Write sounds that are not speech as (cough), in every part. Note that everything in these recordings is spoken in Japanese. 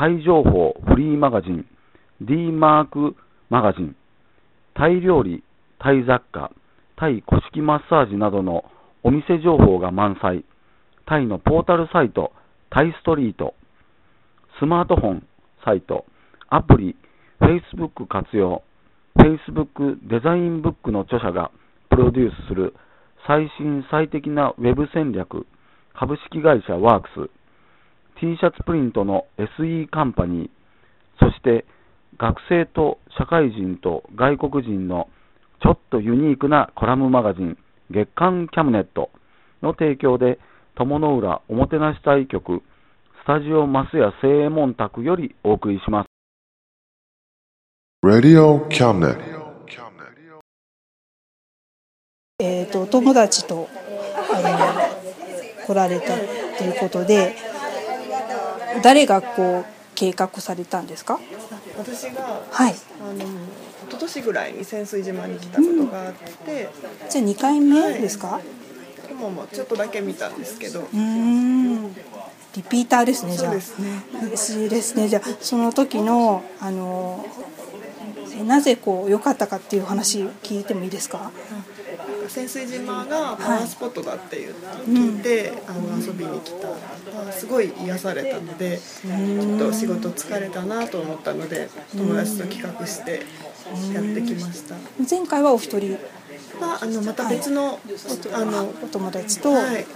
タイ情報フリーマガジン D マークマガジンタイ料理、タイ雑貨、タイ古式マッサージなどのお店情報が満載、タイのポータルサイト、タイストリート、スマートフォンサイト、アプリ、Facebook 活用、Facebook デザインブックの著者がプロデュースする最新最適なウェブ戦略、株式会社ワークス、T シャツプリントの SE カンパニー、そして学生と社会人と外国人のちょっとユニークなコラムマガジン月刊キャムネットの提供で友の浦おもてなし隊局スタジオマスヤ正右衛門宅よりお送りします。Radio. えー、と友達とあの来られたということで誰がこう計画されたんですか？私がはい。あの一昨年ぐらいに潜水島に来たことがあって、じゃあ2回目ですか、でももうちょっとだけ見たんですけど、うーん。リピーターですねじゃあ。そうですね。嬉しいですね。じゃあその時のあのえなぜこう良かったかっていう話聞いてもいいですか？潜水島がパワースポットだっていう聞いて、あの遊びに来た。らすごい癒されたのでちょっと仕事疲れたなと思ったので友達と企画してやってきました。前回はお一人？まあ、あのまた別の、あのお友達と、はい、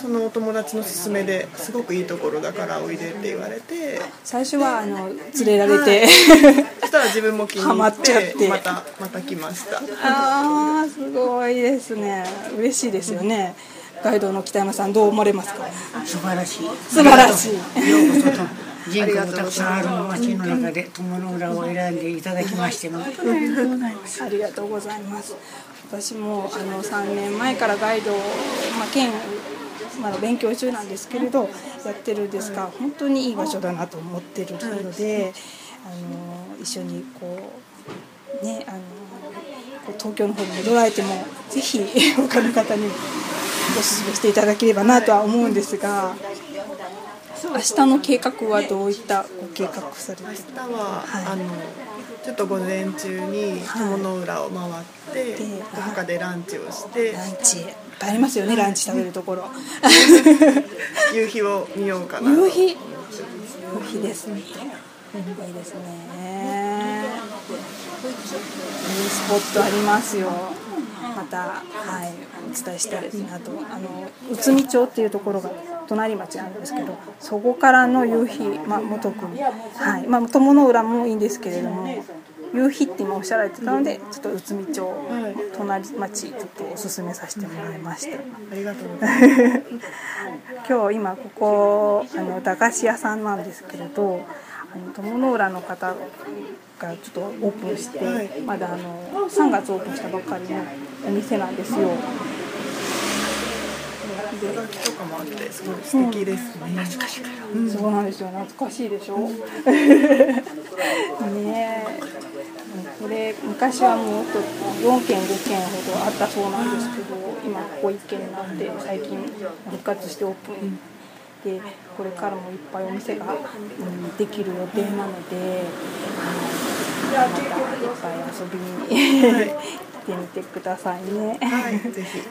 そのお友達の勧めですごくいいところだからおいでって言われて。最初はあの連れられて、(laughs) そしたら自分も気に入っっちゃって。てまたまた来ました。ああすごいですね。嬉しいですよね。ガイドの北山さんどう思われますか？素晴らしい。素晴らしい。ようこそと。人口もたくさんある町の中で友の浦を選んでいただきましてありがとうございます私もあの3年前からガイドを、まあ、県まだ勉強中なんですけれどやってるんですが本当にいい場所だなと思ってるのであの一緒にこうねあの東京の方に戻られてもぜひ (laughs) 他の方にお勧めしていただければなとは思うんですが明日の計画はどういったご計画されて明日は、はい。あのちょっと午前中に友の浦を回って、でどこかでランチをしてランチいっぱいありますよねランチ食べるところ。(laughs) 夕日を見ようかなと夕日。夕日ですねいいですね。いいスポットありますよ。またはいお伝えしたいなと。あの宇都宮町っていうところが隣町なんですけどそこからの夕日まあ元君はいまあ友の浦もいいんですけれども夕日って今おっしゃられてたのでちょっと内海町隣町ちょっとおすすめさせてもらいました。ありがとうございます。(laughs) 今日今ここあの駄菓子屋さんなんですけれどあの友の浦の方がちょっとオープンして、はい。まだあの3月オープンしたばっかりのお店なんですよ。手書きとかもあってすごい素敵ですね、懐かしそうなんですよ。懐かしいでしょ？(laughs) ねえこれ昔はもっと4軒5軒ほどあったそうなんですけど今ここ1軒になって最近復活してオープンでこれからもいっぱいお店が、うん、できる予定なので、あのまたいっぱい遊びに (laughs) 来てみてくださいね。はいぜひ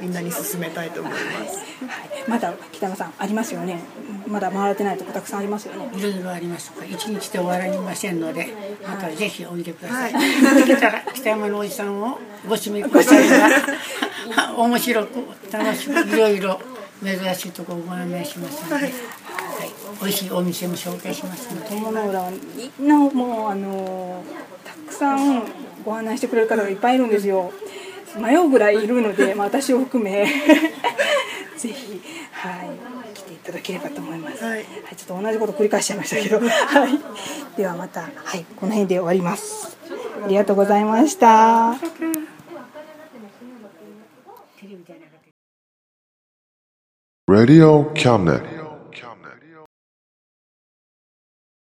みんなに勧めたいと思います。はい。まだ北山さんありますよね。まだ回れてないとこたくさんありますよね。いろいろあります。一日で終わりませんのでまたぜひおいでください、北山のおじさんをご指名くださいが (laughs) 面白く楽しくいろいろ珍しいところをご案内しますので、はい、美味しいお店も紹介しますので。友の浦はみんなもうあのたくさんご案内してくれる方がいっぱいいるんですよ迷うぐらいいるので、まあ、私を含め (laughs) ぜひはい来ていただければと思います。はいちょっと同じこと繰り返しちゃいましたけど、(laughs) はい。ではまたはいこの辺で終わります。ありがとうございました。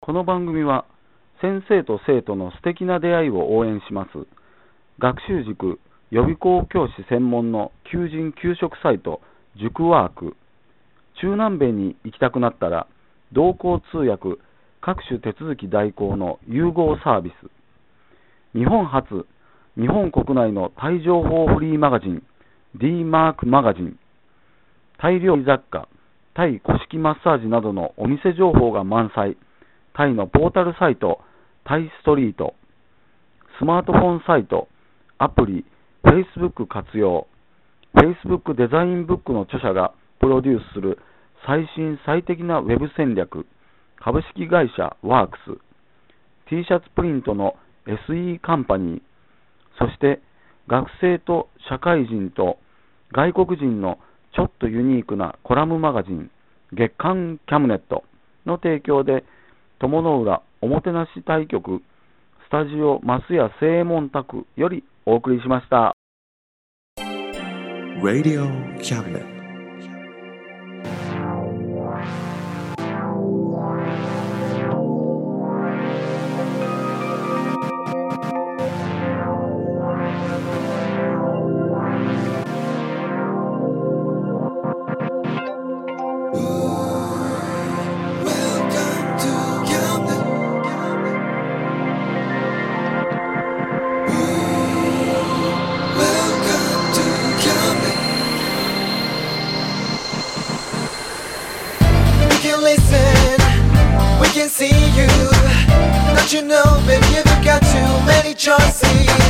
この番組は先生と生徒の素敵な出会いを応援します学習塾予備校教師専門の求人・給食サイト塾ワーク。中南米に行きたくなったら同行通訳各種手続き代行の融合サービス。日本初日本国内のタイ情報フリーマガジン D マークマガジン。タイ料理雑貨タイ古式マッサージなどのお店情報が満載。タイのポータルサイト、タイストリート、スマートフォンサイト、アプリ、Facebook 活用、Facebook デザインブックの著者がプロデュースする最新最適なウェブ戦略、株式会社ワークス、T シャツプリントの SE カンパニー、そして学生と社会人と外国人のちょっとユニークなコラムマガジン、月刊キャムネットの提供で、友の浦おもてなし対局スタジオ増屋正門宅よりお送りしました。Radio Cabinet. Know, baby, you've got too many choices.